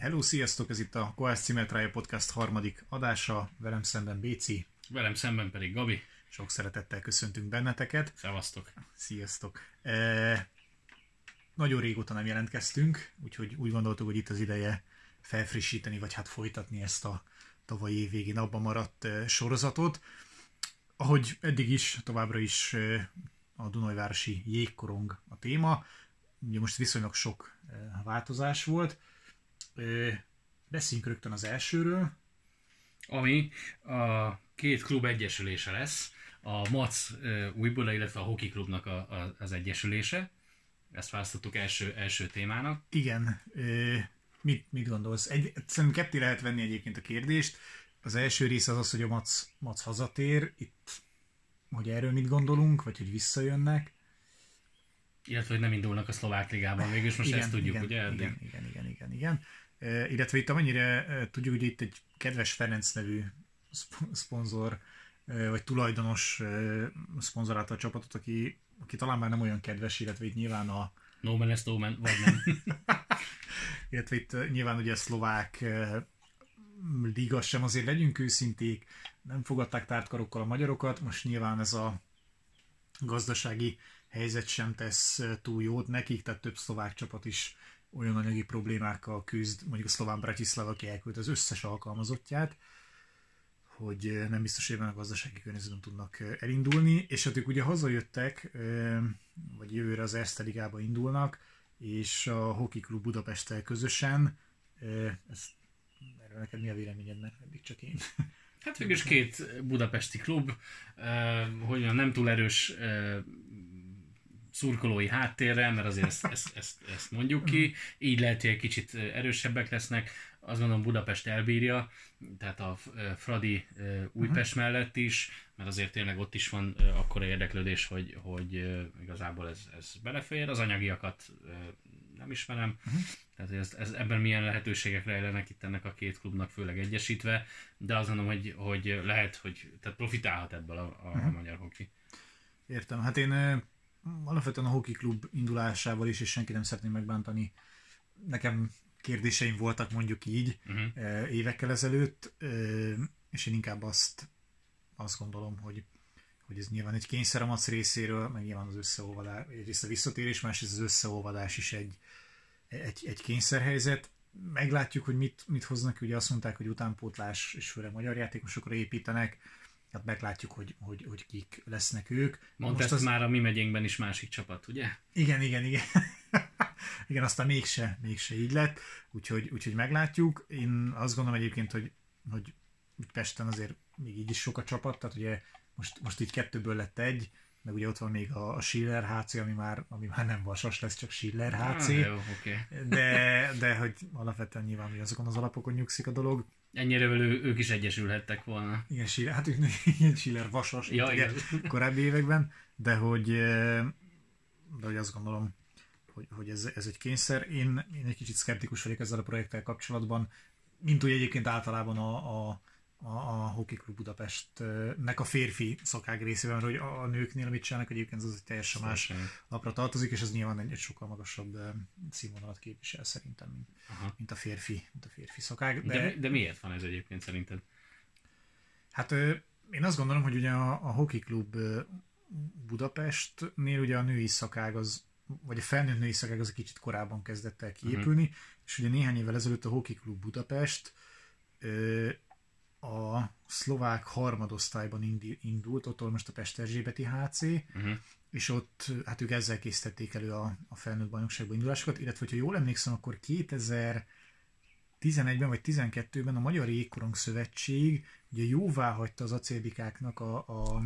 Hello, sziasztok! Ez itt a Koász Cimetrája Podcast harmadik adása. Velem szemben Béci. Velem szemben pedig Gabi. Sok szeretettel köszöntünk benneteket. Szevasztok! Sziasztok! E, nagyon régóta nem jelentkeztünk, úgyhogy úgy gondoltuk, hogy itt az ideje felfrissíteni, vagy hát folytatni ezt a tavalyi év végén abban maradt e, sorozatot. Ahogy eddig is, továbbra is e, a Dunajvárosi jégkorong a téma. Ugye most viszonylag sok e, változás volt. Beszéljünk rögtön az elsőről. Ami a két klub egyesülése lesz. A MAC újból, illetve a Hoki Klubnak a, a, az egyesülése. Ezt választottuk első, első témának. Igen. Mit, mit gondolsz? Egy, szerintem ketté lehet venni egyébként a kérdést. Az első rész az az, hogy a MAC, MAC hazatér. Itt, hogy erről mit gondolunk, vagy hogy visszajönnek. Illetve, hogy nem indulnak a szlovák ligában. Végülis most igen, ezt tudjuk, igen, ugye? Igen, igen, igen, igen, igen. Illetve itt amennyire tudjuk, hogy itt egy kedves Ferenc nevű szponzor, vagy tulajdonos szponzorálta a csapatot, aki, aki talán már nem olyan kedves, illetve itt nyilván a... No man no man, vagy nem. illetve itt nyilván ugye a szlovák liga sem, azért legyünk őszinték, nem fogadták tártkarokkal a magyarokat, most nyilván ez a gazdasági helyzet sem tesz túl jót nekik, tehát több szlovák csapat is olyan anyagi problémákkal küzd, mondjuk a szlován Bratislava, aki elküld az összes alkalmazottját, hogy nem biztos, hogy a gazdasági környezetben tudnak elindulni, és hát ők ugye hazajöttek, vagy jövőre az Erste Ligába indulnak, és a Hockey Club Budapesttel közösen, ez, erről neked mi a véleményed, mert eddig csak én. Hát végülis két budapesti klub, hogy nem túl erős szurkolói háttérrel, mert azért ezt, ezt, ezt, ezt mondjuk ki, így lehet, hogy egy kicsit erősebbek lesznek. Azt gondolom Budapest elbírja, tehát a Fradi Újpest mellett is, mert azért tényleg ott is van akkora érdeklődés, hogy, hogy igazából ez, ez belefér. Az anyagiakat nem ismerem, uh-huh. tehát ez, ez, ebben milyen lehetőségek rejlenek itt ennek a két klubnak, főleg egyesítve, de azt gondolom, hogy, hogy lehet, hogy tehát profitálhat ebből a, a, uh-huh. magyar hoki. Értem, hát én alapvetően a hockey klub indulásával is, és senki nem szeretném megbántani. Nekem kérdéseim voltak mondjuk így uh-huh. évekkel ezelőtt, és én inkább azt, azt gondolom, hogy, hogy ez nyilván egy kényszer a MAC részéről, meg nyilván az összeolvadás, egyrészt a visszatérés, másrészt az összeolvadás is egy, egy, egy kényszerhelyzet. Meglátjuk, hogy mit, mit hoznak, ugye azt mondták, hogy utánpótlás és főleg magyar játékosokra építenek, hát meglátjuk, hogy, hogy, hogy kik lesznek ők. Mondta ezt az... már a mi megyénkben is másik csapat, ugye? Igen, igen, igen. igen, aztán mégse, mégse így lett, úgyhogy, úgyhogy meglátjuk. Én azt gondolom egyébként, hogy, hogy Pesten azért még így is sok a csapat, tehát ugye most, most így kettőből lett egy, meg ugye ott van még a, a Schiller HC, ami már, ami már nem vasas lesz, csak Schiller HC. Ah, jó, okay. de, de hogy alapvetően nyilván hogy azokon az alapokon nyugszik a dolog. Ennyire velő ők is egyesülhettek volna. Igen, Schiller, hát igen, Schiller vasas ja, igen. korábbi években, de hogy, de hogy azt gondolom, hogy, hogy ez, ez egy kényszer. Én, én egy kicsit szkeptikus vagyok ezzel a projekttel kapcsolatban, mint úgy egyébként általában a, a a, a Hockey Club Budapestnek a férfi szakág részében, hogy a, a nőknél mit csinálnak, egyébként az egy teljesen más lapra tartozik, és az nyilván egy, egy sokkal magasabb színvonalat képvisel szerintem, mint, mint a férfi, mint a férfi szakág. De, de, de miért van ez egyébként szerinted? Hát én azt gondolom, hogy ugye a, a Hockey Club Budapestnél ugye a női szakág az vagy a felnőtt női szakág az egy kicsit korábban kezdett el kiépülni, uh-huh. és ugye néhány évvel ezelőtt a Hockey Club Budapest a szlovák harmadosztályban indult, ott most a Pest Erzsébeti HC, uh-huh. és ott hát ők ezzel készítették elő a, a felnőtt bajnokságban indulásokat, illetve hogyha jól emlékszem, akkor 2011-ben vagy 12-ben a Magyar Jégkorong Szövetség ugye jóvá hagyta az acélbikáknak a, a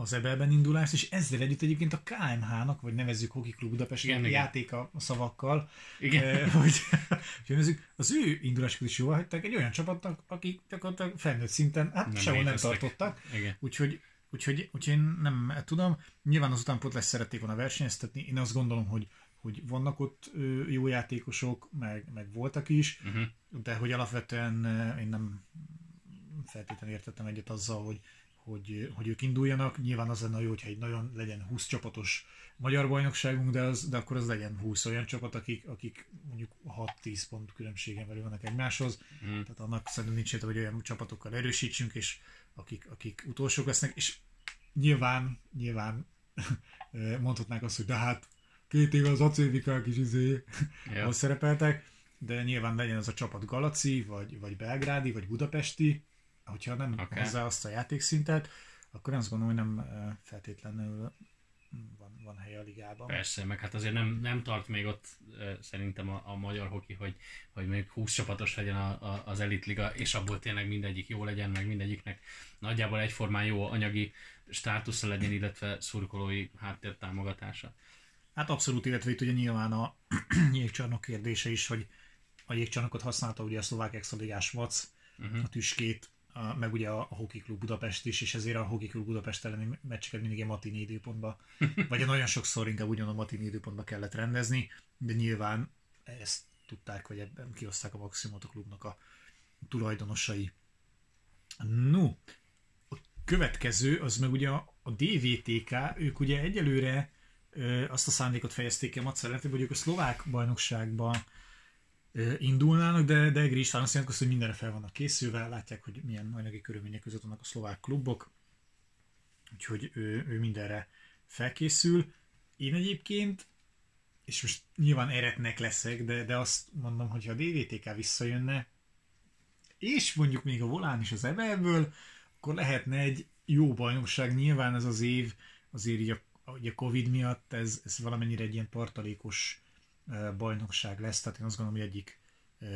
az ebelben indulást, és ezzel együtt egyébként a KMH-nak, vagy nevezzük Hockey Club Budapest igen, játék a szavakkal, igen. Eh, hogy, hogy az ő indulásokat is jóval hagyták egy olyan csapatnak, akik gyakorlatilag felnőtt szinten, hát nem sehol nem tartottak. Úgyhogy, úgyhogy, úgyhogy én nem tudom. Nyilván az utánpótlás szerették volna versenyeztetni. Én azt gondolom, hogy hogy vannak ott jó játékosok, meg, meg voltak is, uh-huh. de hogy alapvetően én nem feltétlenül értettem egyet azzal, hogy, hogy, hogy ők induljanak. Nyilván az lenne jó, hogyha egy nagyon legyen 20 csapatos magyar bajnokságunk, de, az, de akkor az legyen 20 olyan csapat, akik, akik mondjuk 6-10 pont különbségen belül vannak egymáshoz. Mm. Tehát annak szerintem nincs érte, hogy olyan csapatokkal erősítsünk, és akik, akik utolsók lesznek, és nyilván, nyilván mondhatnák azt, hogy de hát két éve az acélvikák is izé, ja. szerepeltek, de nyilván legyen az a csapat Galaci, vagy, vagy Belgrádi, vagy Budapesti, hogyha nem okay. hozzá azt a játékszintet, akkor azt gondolom, hogy nem feltétlenül van, van helye a ligában. Persze, meg hát azért nem, nem tart még ott szerintem a, a magyar hoki, hogy, hogy még 20 csapatos legyen a, a, az elitliga, és abból tényleg mindegyik jó legyen, meg mindegyiknek nagyjából egyformán jó anyagi státusza legyen, illetve szurkolói háttértámogatása. Hát abszolút, illetve itt ugye nyilván a jégcsarnok kérdése is, hogy a jégcsarnokot használta ugye a szlovák extraligás Vac, uh-huh. a tüskét, a, meg ugye a, a Hockey Club Budapest is, és ezért a Hockey Club Budapest elleni meccseket mindig egy matini időpontba, vagy nagyon sokszor inkább ugyan a matini időpontba kellett rendezni, de nyilván ezt tudták, vagy ebben kihozták a maximumot a klubnak a tulajdonosai. No, a következő, az meg ugye a, a DVTK, ők ugye egyelőre ö, azt a szándékot fejezték ki a Macer hogy ők a szlovák bajnokságban indulnának, de, de Egri István azt jelenti, hogy mindenre fel vannak készülve, látják, hogy milyen anyagi körülmények között vannak a szlovák klubok, úgyhogy ő, ő mindenre felkészül. Én egyébként, és most nyilván eretnek leszek, de, de azt mondom, hogy ha a DVTK visszajönne, és mondjuk még a volán is az Evelből, akkor lehetne egy jó bajnokság. Nyilván ez az év azért így a, a Covid miatt ez, ez valamennyire egy ilyen tartalékos bajnokság lesz, tehát én azt gondolom, hogy egyik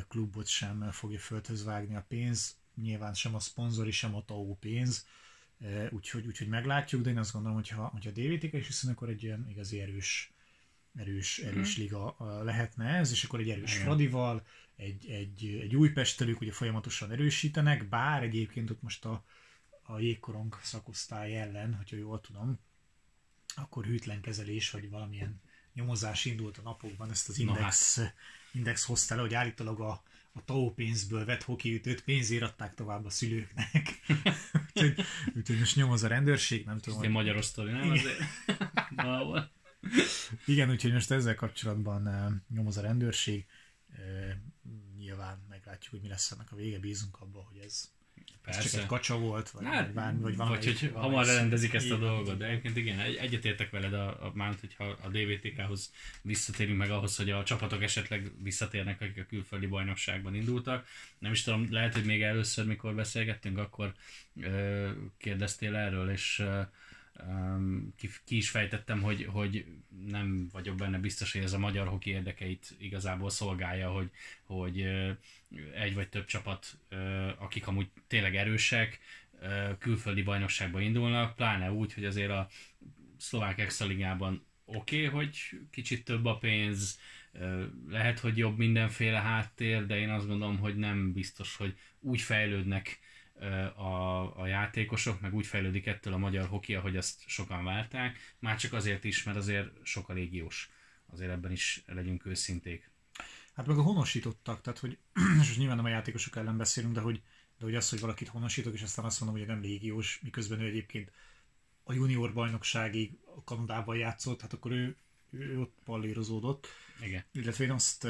klubot sem fogja földhöz vágni a pénz, nyilván sem a szponzori, sem a TAO pénz, úgyhogy, úgyhogy meglátjuk, de én azt gondolom, hogy ha, hogyha DVTK is viszont, akkor egy ilyen igazi erős, erős, mhm. erős mm. liga lehetne ez, és akkor egy erős Igen. Fradival, egy, egy, egy új pestelők ugye folyamatosan erősítenek, bár egyébként ott most a, a jégkorong szakosztály ellen, hogyha jól tudom, akkor hűtlen kezelés, vagy valamilyen nyomozás indult a napokban, ezt az Index, hát. Index hozta le, hogy állítólag a, a TAO pénzből vett hokiütőt pénzért adták tovább a szülőknek. úgyhogy, úgyhogy most nyomoz a rendőrség, nem tudom. Ez hogy... magyar osztori, nem? Azért. Igen, úgyhogy most ezzel kapcsolatban nyomoz a rendőrség. Nyilván meglátjuk, hogy mi lesz ennek a vége, bízunk abban, hogy ez Persze. Ez csak egy kacsa volt, vagy, hát, bármi, vagy valami. Vagy hogy hamar rendezik ezt a dolgot, de egyébként igen, egyetértek veled, a, a, már, hogyha a DVTK-hoz visszatérünk meg ahhoz, hogy a csapatok esetleg visszatérnek, akik a külföldi bajnokságban indultak. Nem is tudom, lehet, hogy még először, mikor beszélgettünk, akkor ö, kérdeztél erről, és ö, ki, ki is fejtettem, hogy, hogy nem vagyok benne biztos, hogy ez a magyar hoki érdekeit igazából szolgálja, hogy, hogy egy vagy több csapat, akik amúgy tényleg erősek, külföldi bajnokságba indulnak, pláne úgy, hogy azért a szlovák extraligában oké, okay, hogy kicsit több a pénz, lehet, hogy jobb mindenféle háttér, de én azt gondolom, hogy nem biztos, hogy úgy fejlődnek a, a játékosok, meg úgy fejlődik ettől a magyar hoki, ahogy azt sokan várták, már csak azért is, mert azért sok a légiós. Azért ebben is legyünk őszinték. Hát meg a honosítottak, tehát hogy, és nyilván nem a játékosok ellen beszélünk, de hogy, de hogy az, hogy valakit honosítok, és aztán azt mondom, hogy nem légiós, miközben ő egyébként a junior bajnokságig a Kanadában játszott, hát akkor ő, ő ott pallérozódott. Igen. Illetve én azt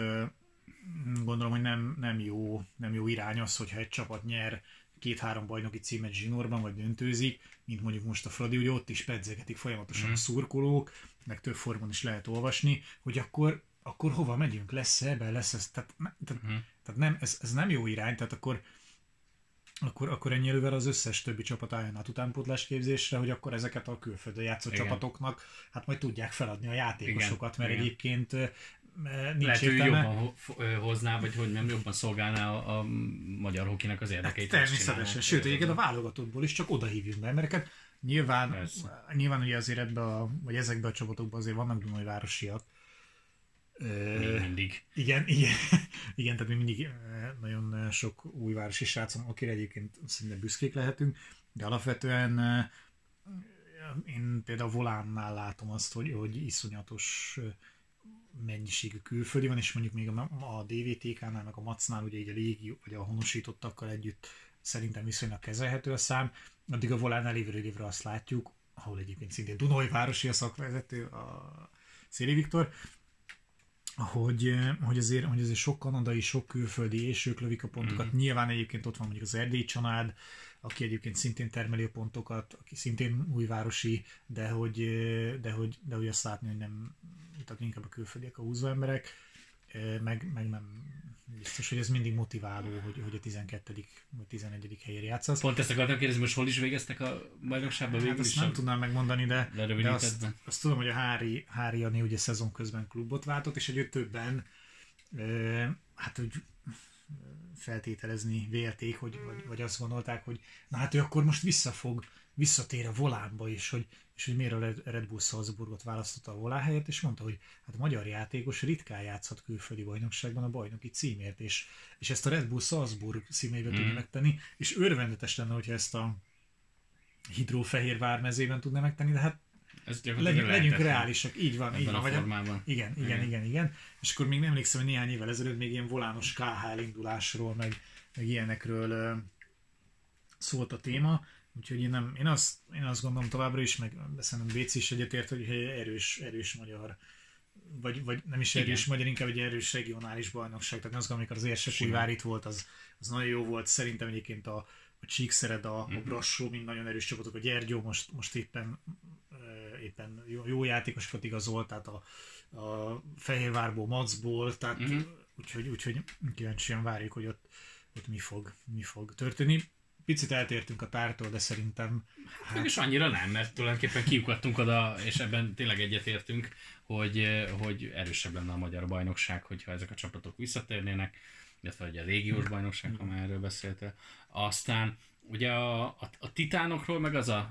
gondolom, hogy nem, nem, jó, nem jó irány az, hogyha egy csapat nyer két-három bajnoki címet zsinórban, vagy döntőzik, mint mondjuk most a Fradi, ugye ott is pedzegetik folyamatosan mm. a szurkolók, meg több formon is lehet olvasni, hogy akkor, akkor hova megyünk, lesz ebben, lesz ez, tehát, tehát, mm. tehát nem, ez, ez, nem jó irány, tehát akkor akkor, akkor ennyire az összes többi csapat álljon át utánpótlás képzésre, hogy akkor ezeket a külföldön játszó Igen. csapatoknak hát majd tudják feladni a játékosokat, Igen. mert Igen. egyébként nincs Lehet, értelme. jobban hozná, vagy hogy nem jobban szolgálná a, a magyar hokinak az érdekeit. Hát, természetesen, sőt, egyébként a válogatottból is csak oda hívjuk be embereket. Nyilván, Persze. nyilván ugye azért ebbe a, vagy ezekbe a csapatokban azért vannak Dunai városiak. Még mindig. Igen, igen, igen, tehát mi mindig nagyon sok újvárosi srácon, akire egyébként szinte büszkék lehetünk, de alapvetően én például Volánnál látom azt, hogy, hogy iszonyatos mennyiségű külföldi van, és mondjuk még a, a DVTK-nál, meg a Macnál, ugye így a légi, vagy a honosítottakkal együtt szerintem viszonylag kezelhető a szám, addig a volán évről évre azt látjuk, ahol egyébként szintén Dunai városi a szakvezető, a Széli Viktor, hogy, hogy, azért, hogy azért sok kanadai, sok külföldi, és ők lövik a pontokat. Mm. Nyilván egyébként ott van mondjuk az Erdély család, aki egyébként szintén termeli a pontokat, aki szintén újvárosi, de hogy, de hogy, de hogy azt látni, hogy nem, inkább a külföldiek a húzó emberek meg, meg nem biztos, hogy ez mindig motiváló, hogy, hogy a 12. vagy 11. helyére játszasz. Pont ezt akartam kérdezni, most hol is végeztek a bajnokságban hát végül is? nem tudnám megmondani, de, de azt, azt, tudom, hogy a Hári, Hári Jani ugye szezon közben klubot váltott, és egy többen hát hogy feltételezni vélték, hogy, vagy, vagy azt gondolták, hogy na hát ő akkor most visszafog, visszatér a volánba is, hogy és hogy miért a Red Bull Salzburgot választotta a volá helyett, és mondta, hogy hát a magyar játékos ritkán játszhat külföldi bajnokságban a bajnoki címért, és, és ezt a Red Bull Salzburg színébe mm. tudja megtenni, és örvendetes lenne, hogyha ezt a hidrófehérvár mezében tudná megtenni, de hát ez legyünk, legyünk reálisak, így van, így van. A formában. Igen, igen, igen, igen, igen. És akkor még nem emlékszem, hogy néhány évvel ezelőtt még ilyen volános KHL indulásról, meg, meg ilyenekről szólt a téma, Úgyhogy én, nem, én, azt, én azt gondolom továbbra is, meg szerintem Béci is egyetért, hogy erős, erős magyar vagy, vagy nem is erős magyar, inkább egy erős regionális bajnokság. Tehát azt gondolom, amikor az Érsekújvár itt volt, az, az nagyon jó volt. Szerintem egyébként a, a Csíkszered, a, mm-hmm. a Brassó mind nagyon erős csapatok. A Gyergyó most, most éppen, éppen jó, jó játékosokat igazolt, tehát a, a Fehérvárból, Macból, tehát mm-hmm. úgyhogy, úgyhogy kíváncsian várjuk, hogy ott, ott mi, fog, mi fog történni picit eltértünk a tártól, de szerintem... Hát... És annyira nem, mert tulajdonképpen kiukadtunk oda, és ebben tényleg egyetértünk, hogy, hogy erősebb lenne a magyar bajnokság, hogyha ezek a csapatok visszatérnének, illetve ugye a régiós bajnokság, ha már erről beszéltél. Aztán ugye a, a, a titánokról meg az a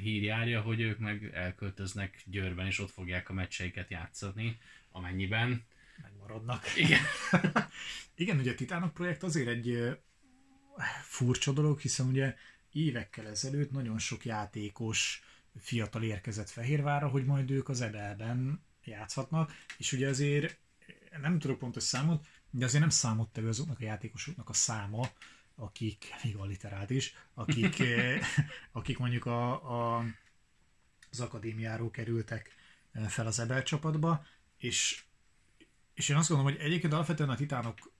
hír járja, hogy ők meg elköltöznek Győrben, és ott fogják a meccseiket játszani, amennyiben megmaradnak. Igen. Igen, ugye a Titánok projekt azért egy furcsa dolog, hiszen ugye évekkel ezelőtt nagyon sok játékos fiatal érkezett Fehérvárra, hogy majd ők az Edelben játszhatnak, és ugye azért nem tudok pontos számot, de azért nem számottevő azoknak a játékosoknak a száma, akik, még alliterált is, akik, akik mondjuk a, a, az akadémiáról kerültek fel az Ebel csapatba, és, és én azt gondolom, hogy egyébként alapvetően a Titánok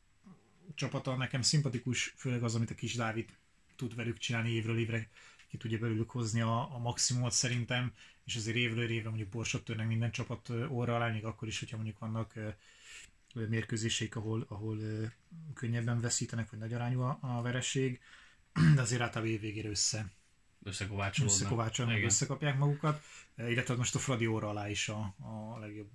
csapata nekem szimpatikus, főleg az, amit a kis Dávid tud velük csinálni évről évre, ki tudja belőlük hozni a, a maximumot szerintem, és azért évről évre mondjuk borsot törnek minden csapat óra alá, még akkor is, hogyha mondjuk vannak mérkőzések, ahol, ahol könnyebben veszítenek, vagy nagy arányú a, a veresség, de azért általában évvégére össze összekovácsolódnak. Összekovácsolnak, összekapják magukat, illetve most a Fradi óra alá is a, a legjobb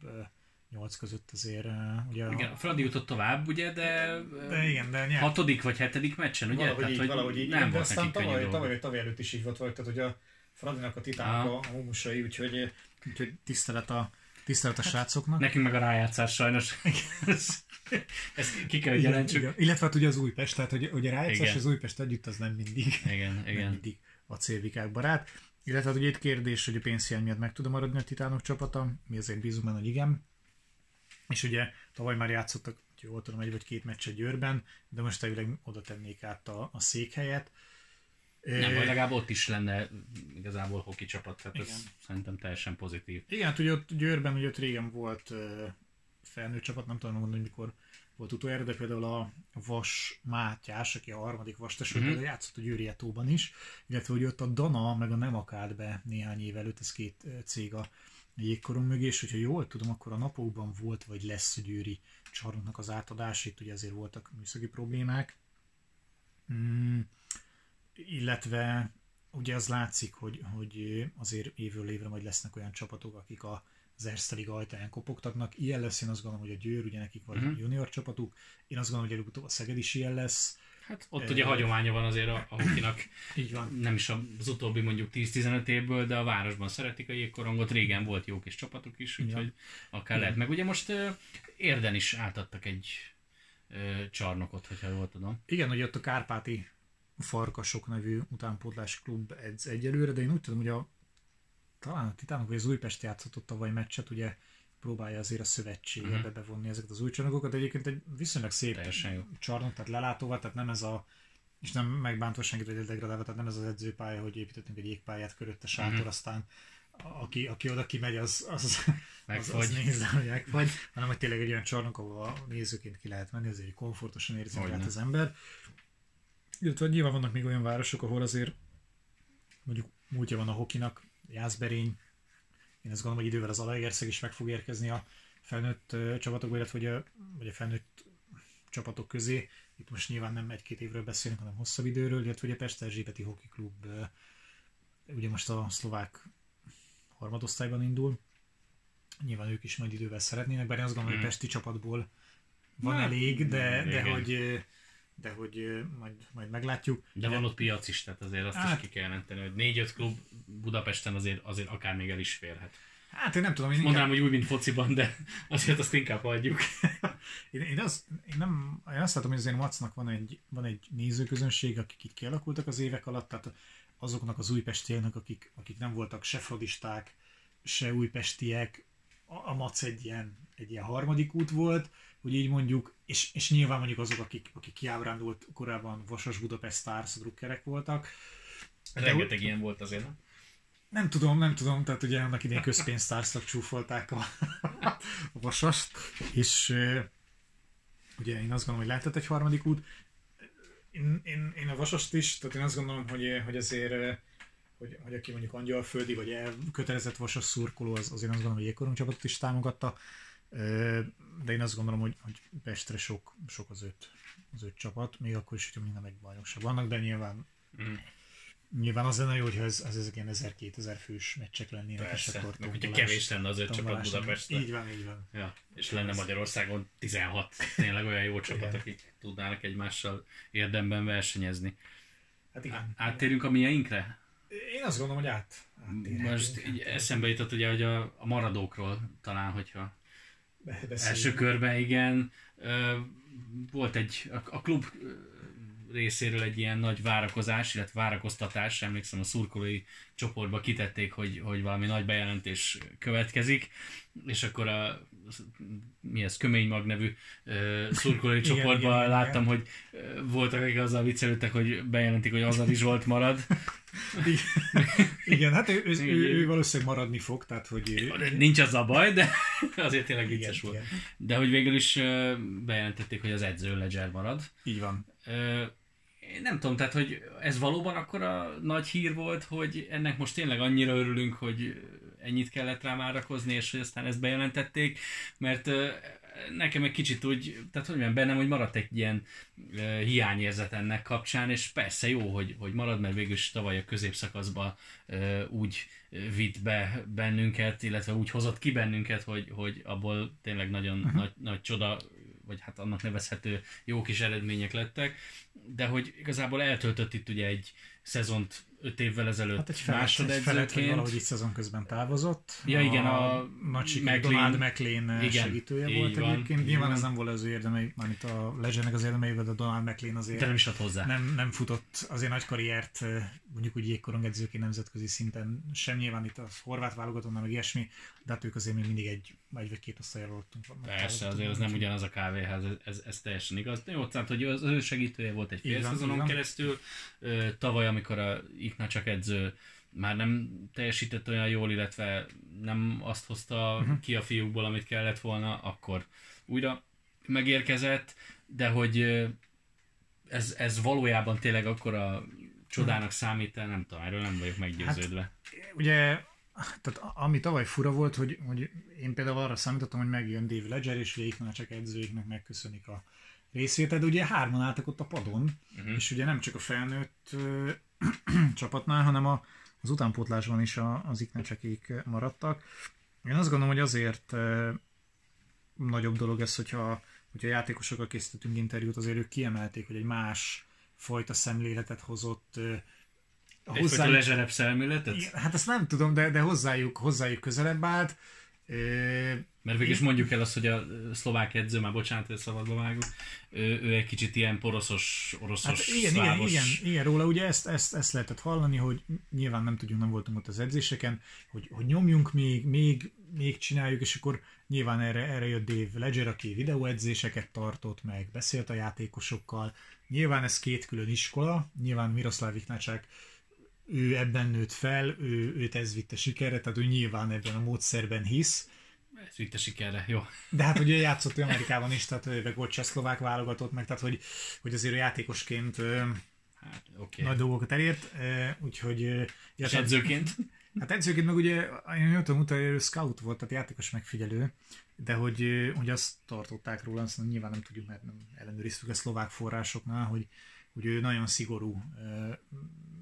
nyolc között azért ugye... Igen, a Fradi jutott tovább, ugye, de, de igen, de nyert. hatodik vagy hetedik meccsen, ugye? Valahogy tehát, így, valahogy így, nem igen, volt de aztán tavaly, tavaly, vagy tavaly előtt is így volt, vagy, tehát hogy a Fradinak a titánka, a mumusai, úgyhogy, úgyhogy tisztelet a, tisztelet a hát, srácoknak. Nekünk meg a rájátszás sajnos. Ezt ki kell, hogy jelentsük. Igen, Illetve hát ugye az Újpest, tehát hogy, hogy a rájátszás igen. az Újpest együtt az nem mindig, igen, nem igen. mindig a célvikák barát. Illetve hát ugye itt kérdés, hogy a pénzhiány miatt meg tudom maradni a titánok csapata, mi azért bízunk benne, hogy igen. És ugye tavaly már játszottak, jól tudom, egy vagy két meccset Győrben, de most elvileg oda tennék át a, a székhelyet. Nem, vagy legalább ott is lenne igazából hoki csapat, tehát Igen. ez szerintem teljesen pozitív. Igen, hát ugye ott Győrben ugye ott régen volt felnőtt csapat, nem tudom mondani, mikor volt utoljára, de például a Vas Mátyás, aki a harmadik vasteső, uh-huh. játszott a Győri Etóban is, illetve hogy ott a Dana meg a nem akált be néhány év előtt, ez két cég a jégkorom mögé, és hogyha jól tudom, akkor a napokban volt, vagy lesz a győri csarnoknak az átadás, itt ugye azért voltak műszaki problémák, mm, illetve ugye az látszik, hogy, hogy azért évről évre majd lesznek olyan csapatok, akik a, az Erste ajtaján kopogtatnak. Ilyen lesz, én azt gondolom, hogy a Győr, ugye nekik van uh-huh. junior csapatuk, én azt gondolom, hogy előbb-utóbb a Szeged is ilyen lesz, Hát ott e, ugye hagyománya van azért a, a hokinak, így van. nem is az utóbbi mondjuk 10-15 évből, de a városban szeretik a jégkorongot, régen volt jó kis csapatok is, úgyhogy akár lehet. Meg ugye most Érden is átadtak egy csarnokot, hogyha jól tudom. Igen, hogy ott a Kárpáti Farkasok nevű utánpótlás klub edz egyelőre, de én úgy tudom, hogy a talán a Titánok vagy az Újpest játszott tavaly meccset, ugye próbálja azért a szövetség uh-huh. bevonni ezeket az új csarnokokat. Egyébként egy viszonylag szép csarnok, tehát lelátóval, tehát nem ez a és nem megbántva senkit, hogy degradálva, tehát nem ez az edzőpálya, hogy építettünk egy jégpályát körülötte sátor, mm-hmm. aztán aki, aki oda kimegy, az, az, az, az nézze, hogy megfagy, hanem hogy tényleg egy olyan csarnok, ahol a nézőként ki lehet menni, azért komfortosan érzi magát az ember. Illetve nyilván vannak még olyan városok, ahol azért mondjuk múltja van a hokinak, Jászberény, én azt gondolom, hogy idővel az Alaegerszeg is meg fog érkezni a felnőtt csapatokba, illetve hogy a, vagy a felnőtt csapatok közé. Itt most nyilván nem egy-két évről beszélünk, hanem hosszabb időről, illetve hogy a Pest Erzsébeti Hoki Klub ugye most a szlovák harmadosztályban indul. Nyilván ők is majd idővel szeretnének, bár én azt gondolom, hmm. hogy Pesti csapatból van Na, elég, de, de hogy de hogy majd, majd meglátjuk. De van ott piac is, tehát azért azt hát, is ki kell jelenteni, hogy négy-öt klub Budapesten azért, azért akár még el is férhet. Hát én nem tudom. Én Mondanám, inkább... hogy úgy, mint fociban, de azért azt inkább hagyjuk. én, én, azt, én, nem, én azt látom, hogy azért Macnak van egy, van egy nézőközönség, akik itt kialakultak az évek alatt, tehát azoknak az újpestieknek, akik, akik nem voltak se frodisták, se újpestiek, a, a Mac egy ilyen, egy ilyen harmadik út volt, hogy így mondjuk, és, és nyilván mondjuk azok, akik, akik kiábrándult korábban Vasas Budapest Stars drukkerek voltak. Rengeteg ilyen volt azért, nem? Nem tudom, nem tudom, tehát ugye annak idén közpénztárszak csúfolták a, a vasast, és ugye én azt gondolom, hogy lehetett egy harmadik út. Én, én, én a vasast is, tehát én azt gondolom, hogy, hogy azért hogy, hogy aki mondjuk angyalföldi, vagy elkötelezett vasas szurkoló, az, az én azt gondolom, hogy jégkorong csapatot is támogatta de én azt gondolom, hogy, hogy Pestre sok, sok az öt, az öt csapat, még akkor is, hogyha nem egy bajnokság vannak, de nyilván mm. Nyilván az lenne jó, hogyha ez, ez ezek ilyen 1000-2000 fős meccsek lennének, Persze, és akkor hogyha kevés lenne az öt csapat Budapesten. Így van, így van. Ja, és lenne Magyarországon 16 tényleg olyan jó csapat, akik tudnának egymással érdemben versenyezni. Hát igen. Áttérünk a mieinkre? Én azt gondolom, hogy át. Most így eszembe jutott ugye, hogy a, a maradókról talán, hogyha Első körben igen. Volt egy, a klub részéről egy ilyen nagy várakozás, illetve várakoztatás, emlékszem a szurkolói csoportba kitették, hogy, hogy valami nagy bejelentés következik, és akkor a mi ez, Kömény Mag nevű uh, szurkolói csoportban igen, láttam, igen. hogy voltak, akik azzal viccelődtek, hogy bejelentik, hogy az is volt marad. igen, hát ő, ő, ő, ő valószínűleg maradni fog, tehát hogy... Ő... Nincs az a baj, de azért tényleg vicces igen, volt. Igen. De hogy végül is bejelentették, hogy az edző Ledger marad. Így van. Uh, nem tudom, tehát hogy ez valóban akkor a nagy hír volt, hogy ennek most tényleg annyira örülünk, hogy ennyit kellett rá várakozni, és hogy aztán ezt bejelentették, mert nekem egy kicsit úgy, tehát hogy mondjam, bennem, hogy maradt egy ilyen uh, hiányérzet ennek kapcsán, és persze jó, hogy, hogy marad, mert végül is tavaly a középszakaszba uh, úgy vitt be bennünket, illetve úgy hozott ki bennünket, hogy, hogy abból tényleg nagyon uh-huh. nagy, nagy csoda vagy hát annak nevezhető jó kis eredmények lettek, de hogy igazából eltöltött itt ugye egy szezont öt évvel ezelőtt hát egy felett, másodedzőként. Felett, valahogy itt szezon közben távozott. Ja, igen, a, a nagy Donald McLean igen, segítője volt van, egyébként. Nyilván ez nem volt az ő érdemei, mármint a Legendnek az érdemei, de Donald McLean azért de nem, is ad hozzá. Nem, nem futott azért nagy karriert, mondjuk úgy jégkorong edzőként nemzetközi szinten, sem nyilván itt a horvát válogatott, meg ilyesmi, de hát ők azért még mindig egy, egy vagy két osztály voltunk. Persze, azért az nem ugyanaz a kávéház, ez, ez, ez teljesen igaz. De jó, tehát, hogy az ő segítője volt egy fél szezonon keresztül. Tavaly, amikor a Ikna csak edző már nem teljesített olyan jól, illetve nem azt hozta uh-huh. ki a fiúkból, amit kellett volna, akkor újra megérkezett, de hogy ez, ez valójában tényleg akkor a csodának számít el, nem tudom, erről nem vagyok meggyőződve. Hát, ugye, tehát ami tavaly fura volt, hogy, hogy én például arra számítottam, hogy megjön Dave Ledger, és végig csak edzőiknek megköszönik a részvételt, de ugye hárman álltak ott a padon, uh-huh. és ugye nem csak a felnőtt ö, csapatnál, hanem a, az utánpótlásban is a, az iknecsekék maradtak. Én azt gondolom, hogy azért ö, nagyobb dolog ez, hogyha, hogyha játékosokkal készítettünk interjút, azért ők kiemelték, hogy egy más fajta szemléletet hozott ö, hozzájuk, lezserebb szemléletet? Hát ezt nem tudom, de, de hozzájuk, hozzájuk közelebb állt, Mert végül is mondjuk el azt, hogy a szlovák edző, már bocsánat, hogy szabadba vágok, ő, ő egy kicsit ilyen poroszos, oroszos, hát igen, szlávos. igen, igen, igen, róla ugye ezt, ezt, ezt lehetett hallani, hogy nyilván nem tudjuk, nem voltunk ott az edzéseken, hogy, hogy nyomjunk még, még, még csináljuk, és akkor nyilván erre, erre jött Dave Ledger, aki videóedzéseket tartott, meg beszélt a játékosokkal. Nyilván ez két külön iskola, nyilván Miroslav Iknácsák ő ebben nőtt fel, ő, őt ez vitte sikerre, tehát ő nyilván ebben a módszerben hisz. Ez vitte sikerre, jó. De hát ugye játszott ő Amerikában is, tehát ő volt csehszlovák válogatott meg, tehát hogy, hogy azért a játékosként hát, okay. nagy dolgokat elért, úgyhogy... És edzőként? Hát edzőként meg ugye, én jól tudom utána, ő scout volt, tehát játékos megfigyelő, de hogy, hogy azt tartották róla, azt nyilván nem tudjuk, mert nem ellenőriztük a szlovák forrásoknál, hogy, hogy ő nagyon szigorú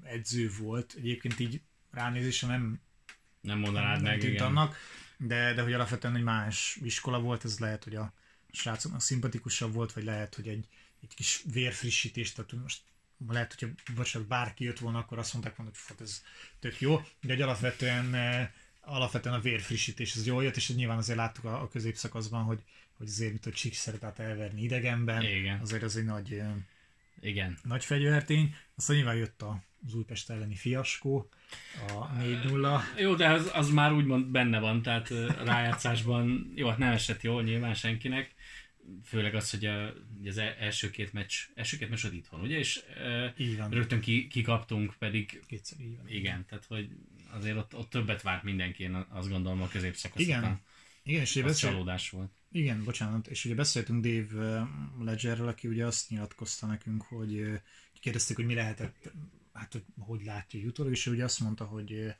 edző volt. Egyébként így ránézésre nem nem mondanád nem, meg, tűnt igen. annak, de, de hogy alapvetően egy más iskola volt, ez lehet, hogy a srácoknak szimpatikusabb volt, vagy lehet, hogy egy, egy kis vérfrissítés, tehát most lehet, hogyha bocsánat, bárki jött volna, akkor azt mondták volna, hogy hát ez tök jó, de egy alapvetően, alapvetően a vérfrissítés az jól jött, és nyilván azért láttuk a, a középszakaszban, hogy, hogy azért, mint hogy Csík szeret elverni idegenben, Igen. azért az egy nagy, Igen. nagy fegyvertény. Aztán nyilván jött az Újpest elleni fiaskó, a 4-0. Jó, de az, az már úgymond benne van, tehát rájátszásban, jó, hát nem esett jól nyilván senkinek, főleg az, hogy, a, az e- első két meccs, első két meccs itthon, ugye, és így van. rögtön ki, kikaptunk, pedig Kétszer, így van. igen, tehát hogy azért ott, ott többet várt mindenki, én azt gondolom a középszakasz Igen, igen, és az csalódás volt. Igen, bocsánat, és ugye beszéltünk Dave Ledgerrel, aki ugye azt nyilatkozta nekünk, hogy kérdezték, hogy mi lehetett hát hogy, hogy látja utólag, és ő ugye azt mondta, hogy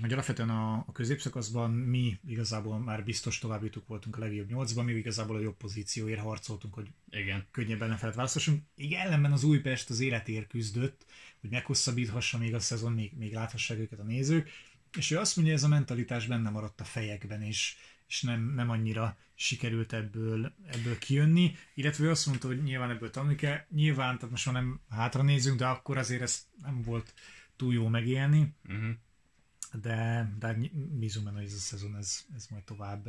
hogy alapvetően a, a középszakaszban mi igazából már biztos továbbjutók voltunk a legjobb nyolcban, mi igazából a jobb pozícióért harcoltunk, hogy Igen. könnyebben lefelett választassunk. Igen, ellenben az Újpest az életért küzdött, hogy meghosszabbíthassa még a szezon, még, még láthassák őket a nézők, és ő azt mondja, ez a mentalitás benne maradt a fejekben, és, és nem, nem annyira sikerült ebből, ebből kijönni, illetve ő azt mondta, hogy nyilván ebből tanulni kell, nyilván, tehát most már nem hátra nézünk, de akkor azért ez nem volt túl jó megélni, uh-huh. de, de bízunk benne, hogy ez a szezon ez, ez majd tovább,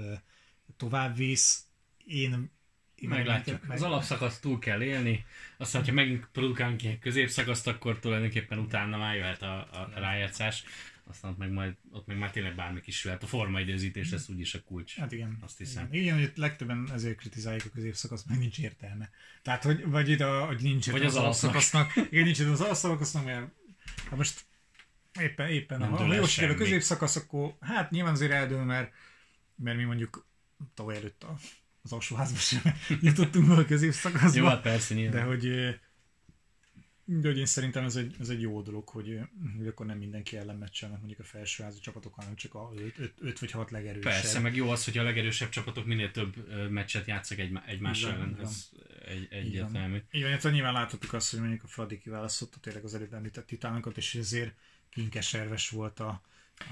tovább visz. Én én Meglátjuk. Meg... Az alapszakaszt túl kell élni, aztán, ha megint produkálunk ilyen középszakaszt, akkor tulajdonképpen utána már jöhet a, a rájátszás aztán ott meg, majd, ott meg már tényleg bármi is jöhet. A formaidőzítés lesz úgyis a kulcs. Hát igen. Azt hiszem. Igen, igen hogy legtöbben ezért kritizálják a középszakaszt, meg nincs értelme. Tehát, hogy, vagy itt, a, hogy nincs vagy az, az alapszakasznak. Igen, nincs az alapszakasznak, mert ha most éppen, éppen nem ha jó a középszakasz, akkor hát nyilván azért eldől, mert, mert mi mondjuk tavaly előtt a, az alsóházba sem jutottunk be a középszakaszba. Jó, hát persze, nyilván. De hogy de hogy én szerintem ez egy, ez egy jó dolog, hogy, hogy akkor nem mindenki ellen meccselnek mondjuk a felsőházi csapatok, hanem csak a 5 vagy 6 legerősebb. Persze, meg jó az, hogy a legerősebb csapatok minél több meccset játszak egy, egymás ellen, ez egy, egyértelmű. Igen, Igen, nyilván láthatjuk azt, hogy mondjuk a Fradi kiválasztotta tényleg az előbb említett titánokat, és ezért kinkeserves volt a,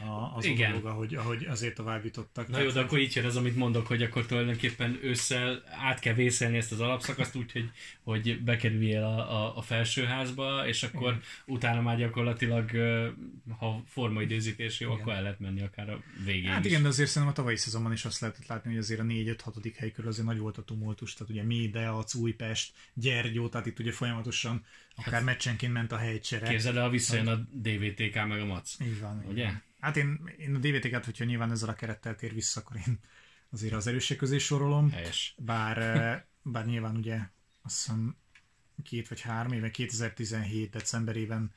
a, az Igen. dolog, ahogy, ahogy azért továbbítottak. Na jó, de akkor így jön az, amit mondok, hogy akkor tulajdonképpen ősszel át kell vészelni ezt az alapszakaszt, úgyhogy hogy bekerüljél a, a, a felsőházba, és akkor Igen. utána már gyakorlatilag, ha formaidőzítés jó, Igen. akkor el lehet menni akár a végén Hát is. igen, de azért szerintem a tavalyi szezonban is azt lehetett látni, hogy azért a 4-5-6. hely körül azért nagy volt a tumultus, tehát ugye Médeac, Újpest, Gyergyó, tehát itt ugye folyamatosan akár hát, meccsenként ment a helycsere. Képzeld el, visszajön a DVTK meg a MAC. Így van. Ugye? Így van. Hát én, én a DVT-ket, hogyha nyilván ezzel a kerettel tér vissza, akkor én azért az erősek közé sorolom. Helyes. Bár, eh, bár nyilván ugye azt hiszem két vagy három éve, 2017 decemberében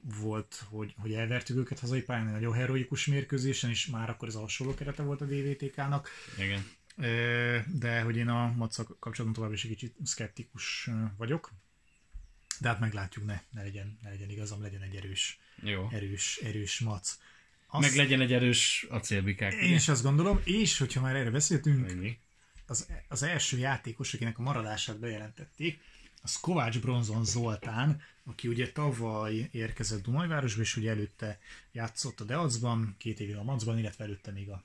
volt, hogy, hogy elvertük őket hazai pályán, egy nagyon heroikus mérkőzésen, és már akkor az alsóló kerete volt a DVTK-nak. Igen. Eh, de hogy én a macca kapcsolatban tovább is egy kicsit szkeptikus eh, vagyok. De hát meglátjuk, ne, ne, legyen, ne legyen igazam, legyen egy erős, Jó. erős, erős mac. Azt, meg legyen egy erős acélbikák. Én is azt gondolom, és hogyha már erre beszéltünk, az, az első játékos, akinek a maradását bejelentették, az Kovács Bronzon Zoltán, aki ugye tavaly érkezett Dunajvárosba, és ugye előtte játszott a Deacban, két évig a Macban, illetve előtte még a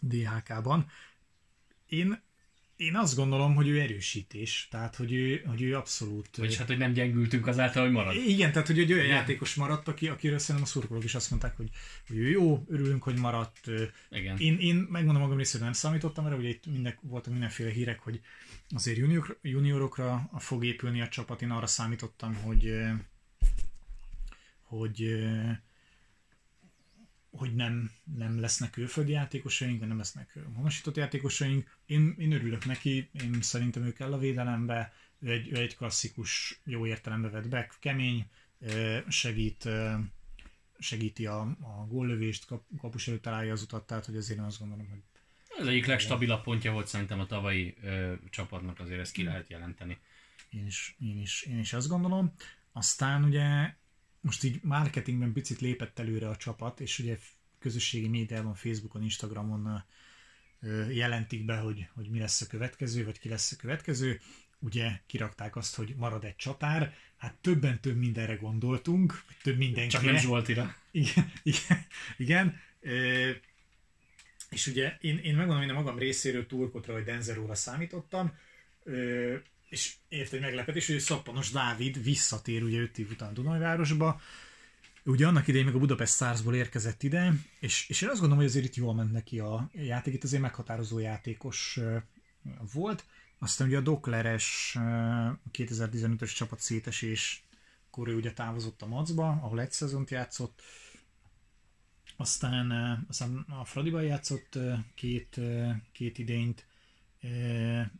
DHK-ban. Én Én azt gondolom, hogy ő erősítés, tehát hogy ő, hogy ő abszolút... Vagyis hát, hogy nem gyengültünk azáltal, hogy marad. Igen, tehát hogy egy olyan Igen. játékos maradt, aki, akiről szerintem a szurkolók is azt mondták, hogy, hogy ő jó, örülünk, hogy maradt. Igen. Én, én megmondom magam részéről nem számítottam erre, ugye itt minden, voltak mindenféle hírek, hogy azért junior, juniorokra fog épülni a csapat, én arra számítottam, hogy hogy hogy nem, nem lesznek külföldi játékosaink, nem lesznek honosított játékosaink. Én, én örülök neki, én szerintem ő kell a védelembe, ő egy, ő egy klasszikus, jó értelembe vett back, kemény, segít, segíti a, a góllövést, kap, kapus előtt találja az utat, tehát hogy azért én azt gondolom, hogy az egyik legstabilabb pontja volt szerintem a tavalyi ö, csapatnak, azért ezt ki lehet jelenteni. Én is, én, is, én is azt gondolom. Aztán ugye most így marketingben picit lépett előre a csapat, és ugye közösségi médiában, Facebookon, Instagramon jelentik be, hogy, hogy mi lesz a következő, vagy ki lesz a következő. Ugye kirakták azt, hogy marad egy csatár, hát többen több mindenre gondoltunk, több mindenkire. Csak nem Zsoltira. Igen, igen, igen. És ugye én, én megmondom, hogy a magam részéről Turkotra vagy Denzeróra számítottam, és ért egy meglepetés, hogy Szappanos Dávid visszatér ugye 5 év után Dunajvárosba, Ugye annak idején meg a Budapest Starsból érkezett ide, és, és én azt gondolom, hogy azért itt jól ment neki a játék, itt azért meghatározó játékos volt. Aztán ugye a Dokleres 2015-ös csapat szétesés, akkor ő ugye távozott a Macba, ahol egy szezont játszott, aztán, aztán a Fradiban játszott két, két idényt,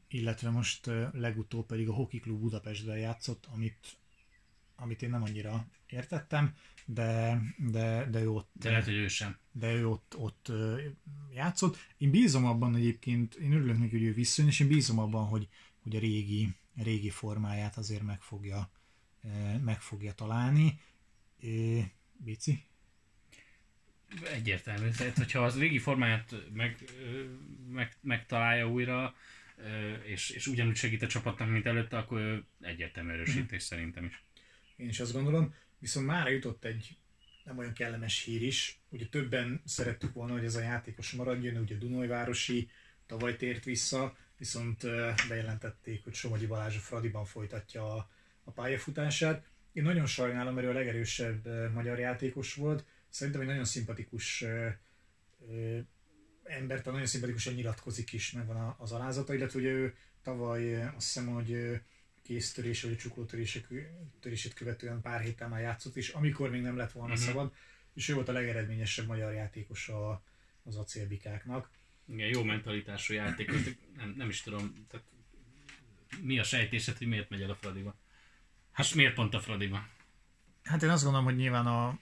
illetve most legutóbb pedig a Hockey Club Budapestben játszott, amit, amit én nem annyira értettem, de, de, de ő ott... De lehet, hogy ő sem. De ő ott, ott játszott. Én bízom abban egyébként, én örülök neki, hogy ő visszajön, és én bízom abban, hogy, hogy a régi, régi formáját azért meg fogja, meg fogja találni. Bici? Egyértelmű. Tehát, hogyha az régi formáját meg, meg, megtalálja újra, és, és ugyanúgy segít a csapatnak, mint előtte, akkor egyértelmű erősítés szerintem is. Én is azt gondolom. Viszont már jutott egy nem olyan kellemes hír is. Ugye többen szerettük volna, hogy ez a játékos maradjon, ugye Dunajvárosi tavaly tért vissza, viszont bejelentették, hogy Somogyi Balázs a Fradiban folytatja a, a pályafutását. Én nagyon sajnálom, mert ő a legerősebb magyar játékos volt. Szerintem egy nagyon szimpatikus ember, nagyon szimpatikusan nyilatkozik is, megvan az alázata, illetve ugye ő tavaly azt hiszem, hogy kéztörés vagy a csuklótörését követően pár héttel már játszott is, amikor még nem lett volna uh-huh. szabad, és ő volt a legeredményesebb magyar játékos a, az acélbikáknak. Igen, jó mentalitású játékos, nem, nem is tudom, tehát mi a sejtésed, hogy miért megy el a Fradiba? Hát miért pont a Fradiba? Hát én azt gondolom, hogy nyilván a,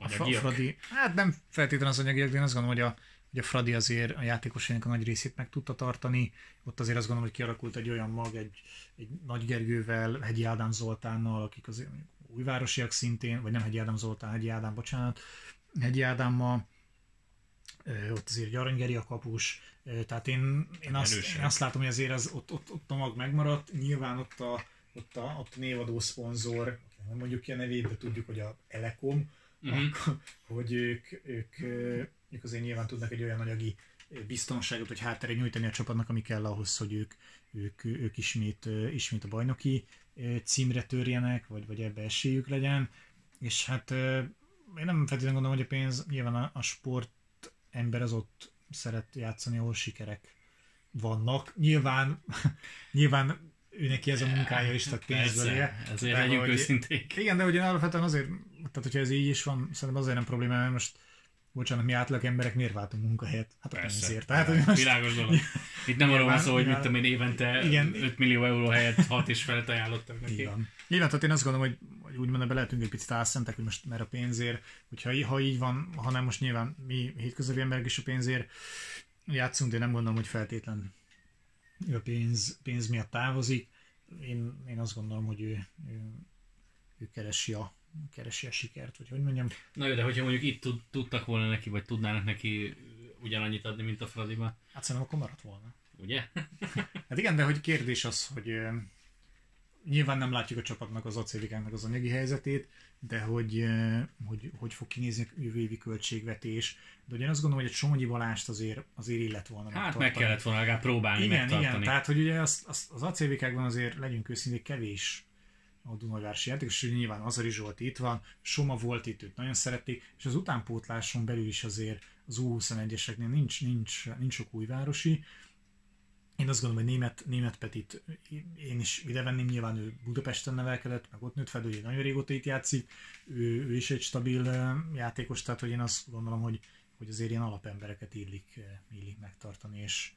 a Fradi, hát nem feltétlenül az anyagiak, de én azt gondolom, hogy a, hogy a Fradi azért a játékosainak a nagy részét meg tudta tartani. Ott azért azt gondolom, hogy kialakult egy olyan mag, egy, egy Nagy Gergővel, Hegyi Ádám Zoltánnal, akik azért újvárosiak szintén, vagy nem Hegyi Ádám Zoltán, Hegyi Ádám, bocsánat, Hegyi Ádámmal, ott azért egy Aranygeri a kapus, tehát én, én, azt, én azt látom, hogy azért az, ott, ott, ott a mag megmaradt, nyilván ott a, ott a, ott a névadó szponzor, nem mondjuk ki a nevét, de tudjuk, hogy a Elekom, uh-huh. akkor, hogy ők, ők ők azért nyilván tudnak egy olyan anyagi biztonságot, vagy hátteret nyújtani a csapatnak, ami kell ahhoz, hogy ők, ők, ők ismét, ismét a bajnoki címre törjenek, vagy, vagy ebbe esélyük legyen. És hát én nem feltétlenül gondolom, hogy a pénz, nyilván a, a sport ember az ott szeret játszani, ahol sikerek vannak. Nyilván, nyilván ő neki ez a munkája is, tehát pénzből él. Ezért legyünk őszinték. Igen, de ugye alapvetően azért, tehát hogyha ez így is van, szerintem azért nem probléma, mert most bocsánat, mi átlag emberek miért váltunk munkahelyet? Hát a pénzért. Tehát, hogy most... Világos dolog. Itt nem arról van szó, hogy mit tudom én évente igen. 5 millió euró helyett 6 és felett ajánlottak neki. Igen. Igen, tehát én azt gondolom, hogy, úgymond ebbe lehetünk egy picit álszentek, hogy most mert a pénzért, hogyha ha így van, ha nem most nyilván mi hétköznapi emberek is a pénzért játszunk, de nem gondolom, hogy feltétlen ő a pénz, pénz miatt távozik. Én, én azt gondolom, hogy ő, ő, ő keresi a keresi a sikert, vagy hogy mondjam. Na jó, de hogyha mondjuk itt tud, tudtak volna neki, vagy tudnának neki ugyanannyit adni, mint a Fradiba. Hát szerintem akkor maradt volna. Ugye? hát igen, de hogy kérdés az, hogy nyilván nem látjuk a csapatnak az acélikának az anyagi helyzetét, de hogy, hogy, hogy fog kinézni a jövő évi költségvetés. De ugye azt gondolom, hogy egy Somogyi Balást azért, azért illet volna Hát meg kellett volna legalább próbálni igen, megtartani. igen, tehát hogy ugye az, az, az acélvikákban azért legyünk őszintén kevés a Dunajvárosi játékos, és nyilván Azari Zsolt itt van, Soma volt itt, őt nagyon szerették, és az utánpótláson belül is azért az U21-eseknél nincs, nincs, nincs sok újvárosi, én azt gondolom, hogy német, német Petit én is ide venném, nyilván ő Budapesten nevelkedett, meg ott nőtt fel, ő nagyon régóta itt játszik, ő, ő is egy stabil játékos, tehát hogy én azt gondolom, hogy, hogy azért ilyen alapembereket illik, illik megtartani, és,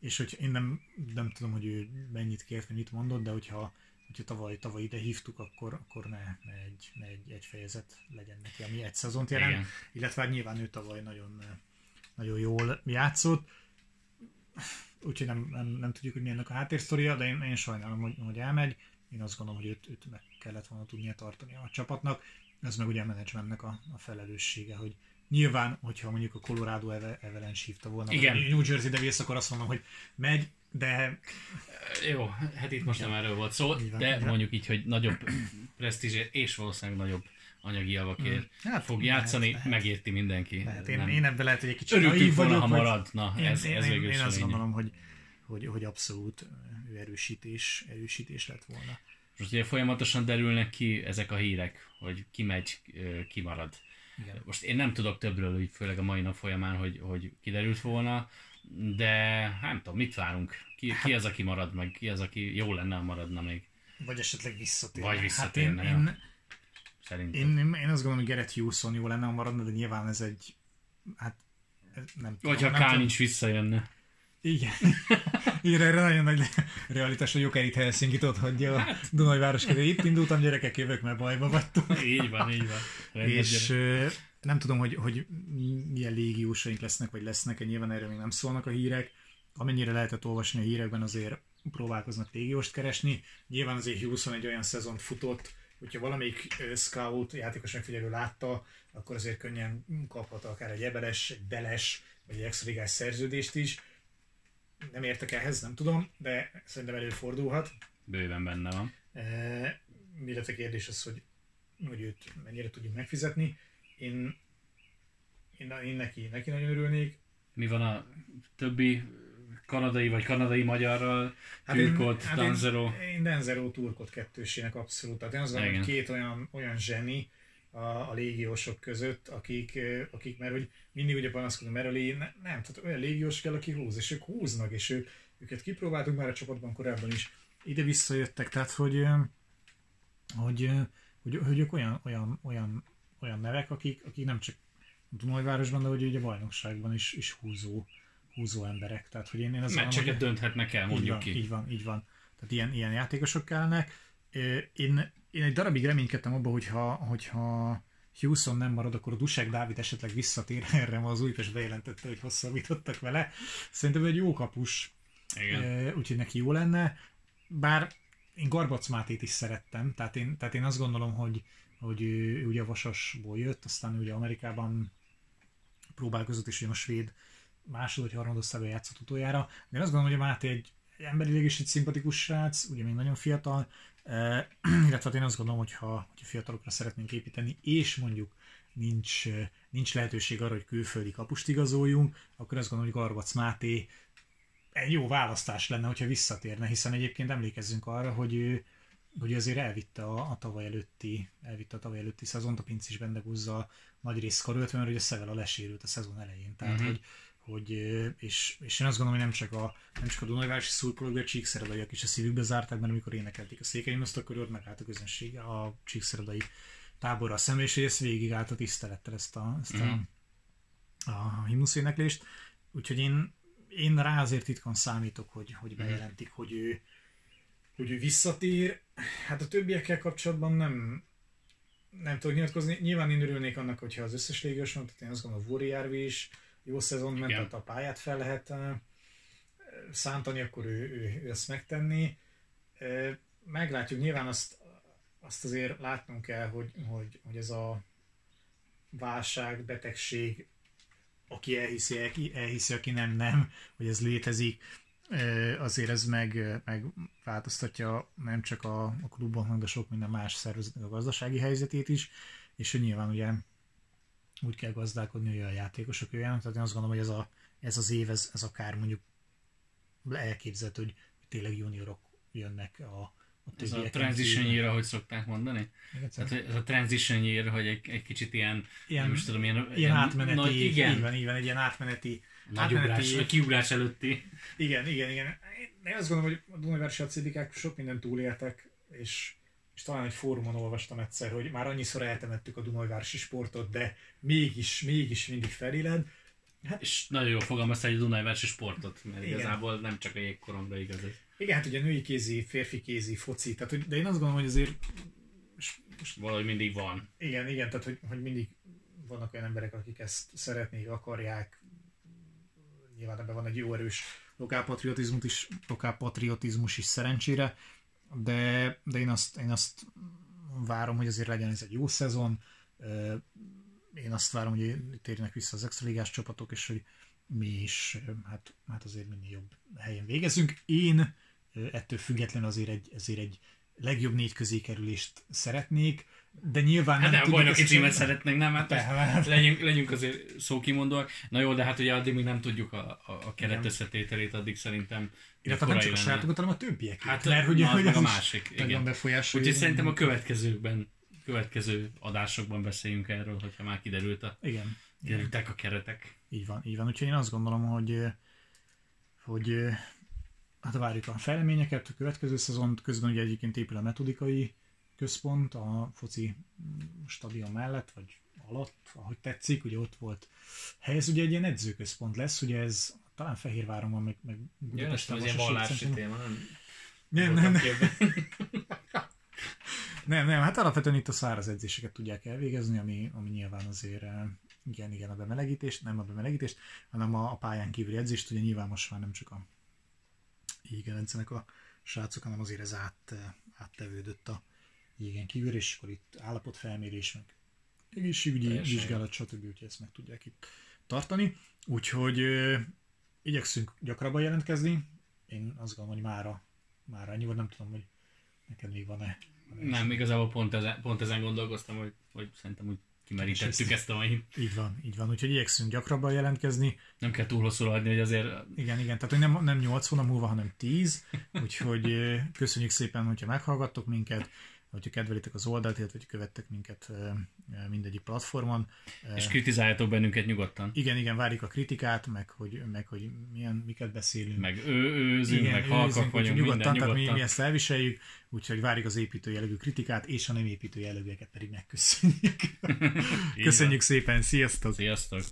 és hogy én nem, nem tudom, hogy ő mennyit kért, vagy mit mondott, de hogyha, hogyha tavaly, tavaly ide hívtuk, akkor, akkor ne, ne, egy, ne egy, egy fejezet legyen neki, ami egy szezont jelent, Igen. illetve hát nyilván ő tavaly nagyon, nagyon jól játszott úgyhogy nem, nem, nem tudjuk, hogy mi ennek a háttérsztoria, de én, én sajnálom, hogy, hogy elmegy. Én azt gondolom, hogy őt, őt meg kellett volna tudnia tartani a csapatnak. Ez meg ugye a menedzsmentnek a, a felelőssége, hogy nyilván, hogyha mondjuk a Colorado Avalanche hívta volna, Igen. vagy New Jersey Devils, akkor azt mondom, hogy megy, de... Jó, hát itt most Igen. nem erről volt szó, Igen. de Igen. mondjuk így, hogy nagyobb presztízsért és valószínűleg nagyobb anyagi javakért mm. hát, fog játszani, lehet, megérti mindenki. Lehet. Én, én ebben lehet, hogy egy kicsit Örültünk volna, vagyok, ha marad. Na, én, ez, ez én, én, azt gondolom, hogy, hogy, hogy abszolút ő erősítés, erősítés lett volna. Most ugye folyamatosan derülnek ki ezek a hírek, hogy ki megy, ki marad. Igen. Most én nem tudok többről, hogy főleg a mai nap folyamán, hogy, hogy kiderült volna, de hát nem tudom, mit várunk? Ki, ki az, aki marad meg? Ki az, aki jó lenne, ha maradna még? Vagy esetleg visszatérne. Vagy visszatérne, hát én, én, Szerintem. Én, én, azt gondolom, hogy Gerett Hugheson jó lenne, ha maradna, de nyilván ez egy, hát nem tudom. Vagy ha Kán nincs visszajönne. Igen. Igen, erre nagyon nagy realitás, hogy Jokerit Helsinki ott hagyja a hát. Dunajváros köré. Itt indultam, gyerekek, jövök, mert bajba vagytok. Így van, így van. Rendben, és gyerek. nem tudom, hogy, hogy milyen légiósaink lesznek, vagy lesznek-e, nyilván erről még nem szólnak a hírek. Amennyire lehetett olvasni a hírekben, azért próbálkoznak légióst keresni. Nyilván azért Houston egy olyan szezont futott, hogyha valamelyik scout, játékos megfigyelő látta, akkor azért könnyen kaphat akár egy ebeles, egy beles, vagy egy extra szerződést is. Nem értek ehhez, nem tudom, de szerintem előfordulhat. Bőven benne van. E, illetve kérdés az, hogy, hogy őt mennyire tudjuk megfizetni. Én, én, én neki, neki nagyon örülnék. Mi van a többi kanadai vagy kanadai magyarral, hát Turkot, hát Danzero. Én, én Danzero Turkot kettősének abszolút. Tehát én azt gondolom, hogy két olyan, olyan zseni a, a légiósok között, akik, akik mert hogy mindig ugye panaszkodom Merrelé, ne, nem, tehát olyan légiós kell, aki húz, és ők húznak, és ők, őket kipróbáltuk már a csapatban korábban is, ide visszajöttek, tehát hogy, hogy, hogy, hogy ők olyan, olyan, olyan, olyan nevek, akik, akik nem csak Dunajvárosban, de hogy ugye a bajnokságban is, is húzó, húzó emberek. Tehát, hogy én, én azt Meccseket hogy... dönthetnek el, mondjuk így van, ki. Így van, így van. Tehát ilyen, ilyen játékosok kellnek. Én, én egy darabig reménykedtem abban, hogyha, hogyha Houston nem marad, akkor a Dusek Dávid esetleg visszatér erre, az Újpest bejelentette, hogy hosszabbítottak vele. Szerintem egy jó kapus, Igen. úgyhogy neki jó lenne. Bár én Garbac Mátét is szerettem, tehát én, tehát én azt gondolom, hogy, hogy ő, ugye Vasasból jött, aztán ugye Amerikában próbálkozott, és ugye a svéd másod vagy harmadosztályban játszott utoljára, de én azt gondolom, hogy a Máté egy, egy emberileg is egy szimpatikus srác, ugye még nagyon fiatal, eh, illetve hát én azt gondolom, hogy ha, hogyha fiatalokra szeretnénk építeni, és mondjuk nincs, nincs lehetőség arra, hogy külföldi kapust igazoljunk, akkor azt gondolom, hogy Garbac Máté egy jó választás lenne, hogyha visszatérne, hiszen egyébként emlékezzünk arra, hogy ő, hogy azért elvitte a, a tavaly előtti, elvitte a tavaly előtti szezont, a Pincis Bendeguzza nagy rész karölt, mert ugye Szevel a lesérült a szezon elején. Tehát, uh-huh. hogy, hogy, és, és én azt gondolom, hogy nem csak a, nem csak a Dunajvárosi szurkolók, de a csíkszeredaiak is a szívükbe zárták, mert amikor énekelték a székeim, azt akkor ott megállt a közönség a csíkszeredai táborra szemben, és ezt végigállt a tisztelettel ezt a, ezt a, mm. a himnusz éneklést. Úgyhogy én, én rá azért titkon számítok, hogy, hogy mhm. bejelentik, hogy ő, hogy ő visszatér. Hát a többiekkel kapcsolatban nem, nem tudok nyilatkozni. Nyilván én örülnék annak, hogyha az összes légiós tehát én azt gondolom, a Vóri is jó szezon ment, tehát a pályát fel lehet szántani, akkor ő, ő, ő ezt megtenni. Meglátjuk, nyilván azt, azt azért látnunk kell, hogy, hogy, hogy ez a válság, betegség, aki elhiszi, elhiszi, aki nem, nem, hogy ez létezik. azért ez meg, meg változtatja nem csak a, a kluboknak, de sok minden más szervezetnek a gazdasági helyzetét is, és hogy nyilván ugye úgy kell gazdálkodni, hogy a játékosok jöjjenek, tehát én azt gondolom, hogy ez, a, ez az év, ez, ez akár mondjuk elképzelhető, hogy tényleg juniorok jönnek a, ez a transition year, ahogy szokták mondani? Igen, Tehát ez a transition year, hogy egy, egy kicsit ilyen, ilyen, nem is tudom, ilyen, ilyen, ilyen átmeneti, nagy, igen. Így van, így van, egy ilyen átmeneti, nagy átmeneti, ugrás, kiugrás előtti. Igen, igen, igen. Én azt gondolom, hogy a Dunajvárosi acébikák sok mindent túléltek, és, és talán egy fórumon olvastam egyszer, hogy már annyiszor eltemettük a Dunajvárosi sportot, de mégis, mégis mindig feléled. Hát, és nagyon jól fogalmazta egy Dunajvárosi sportot, mert igen. igazából nem csak a jégkoromra igaz ez. Igen, hát ugye női kézi, férfi kézi, foci, tehát, hogy, de én azt gondolom, hogy azért... Most, valahogy mindig van. Igen, igen, tehát hogy, hogy mindig vannak olyan emberek, akik ezt szeretnék, akarják. Nyilván ebben van egy jó erős lokálpatriotizmus is, lokálpatriotizmus is szerencsére, de, de én, azt, én azt várom, hogy azért legyen ez egy jó szezon. Én azt várom, hogy térjenek vissza az extraligás csapatok, és hogy mi is hát, hát azért minél jobb helyen végezünk. Én ettől függetlenül azért egy, azért egy legjobb négy közé kerülést szeretnék, de nyilván hát nem, nem bajnoki címet szeretnénk, nem? Hát, hát legyünk, legyünk azért szókimondóak. Na jó, de hát ugye addig még nem tudjuk a, a, a keret összetételét, addig szerintem Illetve nem csak a sajátokat, hanem a többiek. Hát mert hogy, hogy meg a másik. Igen. Úgyhogy szerintem a következőkben következő adásokban beszéljünk erről, hogyha már kiderült a, igen. kiderültek a keretek. Így van, így van. Úgyhogy én azt gondolom, hogy hogy hát várjuk a fejleményeket, a következő szezon közben ugye egyébként épül a metodikai központ a foci stadion mellett, vagy alatt, ahogy tetszik, ugye ott volt hely, ez ugye egy ilyen edzőközpont lesz, ugye ez talán Fehérváron van, meg, meg Budapesten. Ja, ez ilyen vallási téma, nem? Nem, nem, nem. nem, nem, hát alapvetően itt a száraz edzéseket tudják elvégezni, ami, ami nyilván azért eh, igen, igen, a bemelegítést, nem a bemelegítést, hanem a, a pályán kívüli edzést, ugye nyilván most már nem csak a jégen edzenek a srácok, hanem azért ez át, áttevődött a jégen kívül, és akkor itt állapotfelmérés, meg egészségügyi Teljesen. vizsgálat, stb. Úgyhogy ezt meg tudják itt tartani. Úgyhogy ö, igyekszünk gyakrabban jelentkezni. Én azt gondolom, hogy mára, mára ennyi volt, nem tudom, hogy neked még van-e. Van nem, igazából pont ezen, pont ezen gondolkoztam, hogy, hogy szerintem úgy kimerítettük ezt a mai. Így van, így van, úgyhogy igyekszünk gyakrabban jelentkezni. Nem kell túl hosszú adni, hogy azért... Igen, igen, tehát hogy nem, nem 8 hónap múlva, hanem 10, úgyhogy köszönjük szépen, hogyha meghallgattok minket, hogyha kedvelitek az oldalt, illetve hogy követtek minket mindegyik platformon. És kritizáljátok bennünket nyugodtan. Igen, igen, várjuk a kritikát, meg hogy, meg hogy milyen, miket beszélünk. Meg ő, őzünk, igen, meg halkak vagyunk, nyugodtan, minden, nyugodtan. Tehát mi, mi ezt elviseljük, úgyhogy várjuk az építő jellegű kritikát, és a nem építő jellegűeket pedig megköszönjük. Köszönjük szépen, sziasztok! Sziasztok!